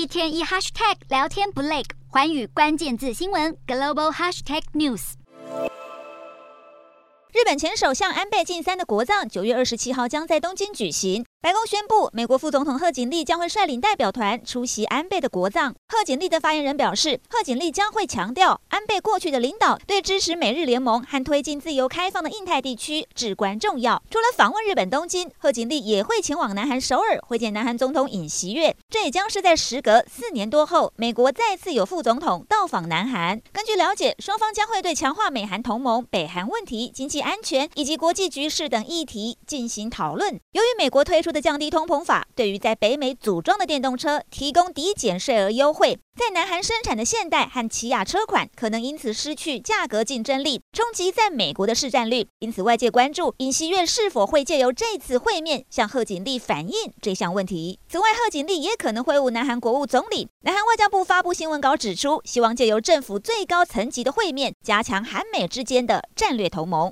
一天一 hashtag 聊天不累，环宇关键字新闻 global hashtag news。日本前首相安倍晋三的国葬九月二十七号将在东京举行。白宫宣布，美国副总统贺锦丽将会率领代表团出席安倍的国葬。贺锦丽的发言人表示，贺锦丽将会强调安倍过去的领导对支持美日联盟和推进自由开放的印太地区至关重要。除了访问日本东京，贺锦丽也会前往南韩首尔会见南韩总统尹锡悦。这也将是在时隔四年多后，美国再次有副总统到访南韩。根据了解，双方将会对强化美韩同盟、北韩问题、经济安全以及国际局势等议题进行讨论。由于美国推出的降低通膨法对于在北美组装的电动车提供抵减税额优惠，在南韩生产的现代和起亚车款可能因此失去价格竞争力，冲击在美国的市占率。因此，外界关注尹锡悦是否会借由这次会面向贺锦丽反映这项问题。此外，贺锦丽也可能会晤南韩国务总理。南韩外交部发布新闻稿指出，希望借由政府最高层级的会面，加强韩美之间的战略同盟。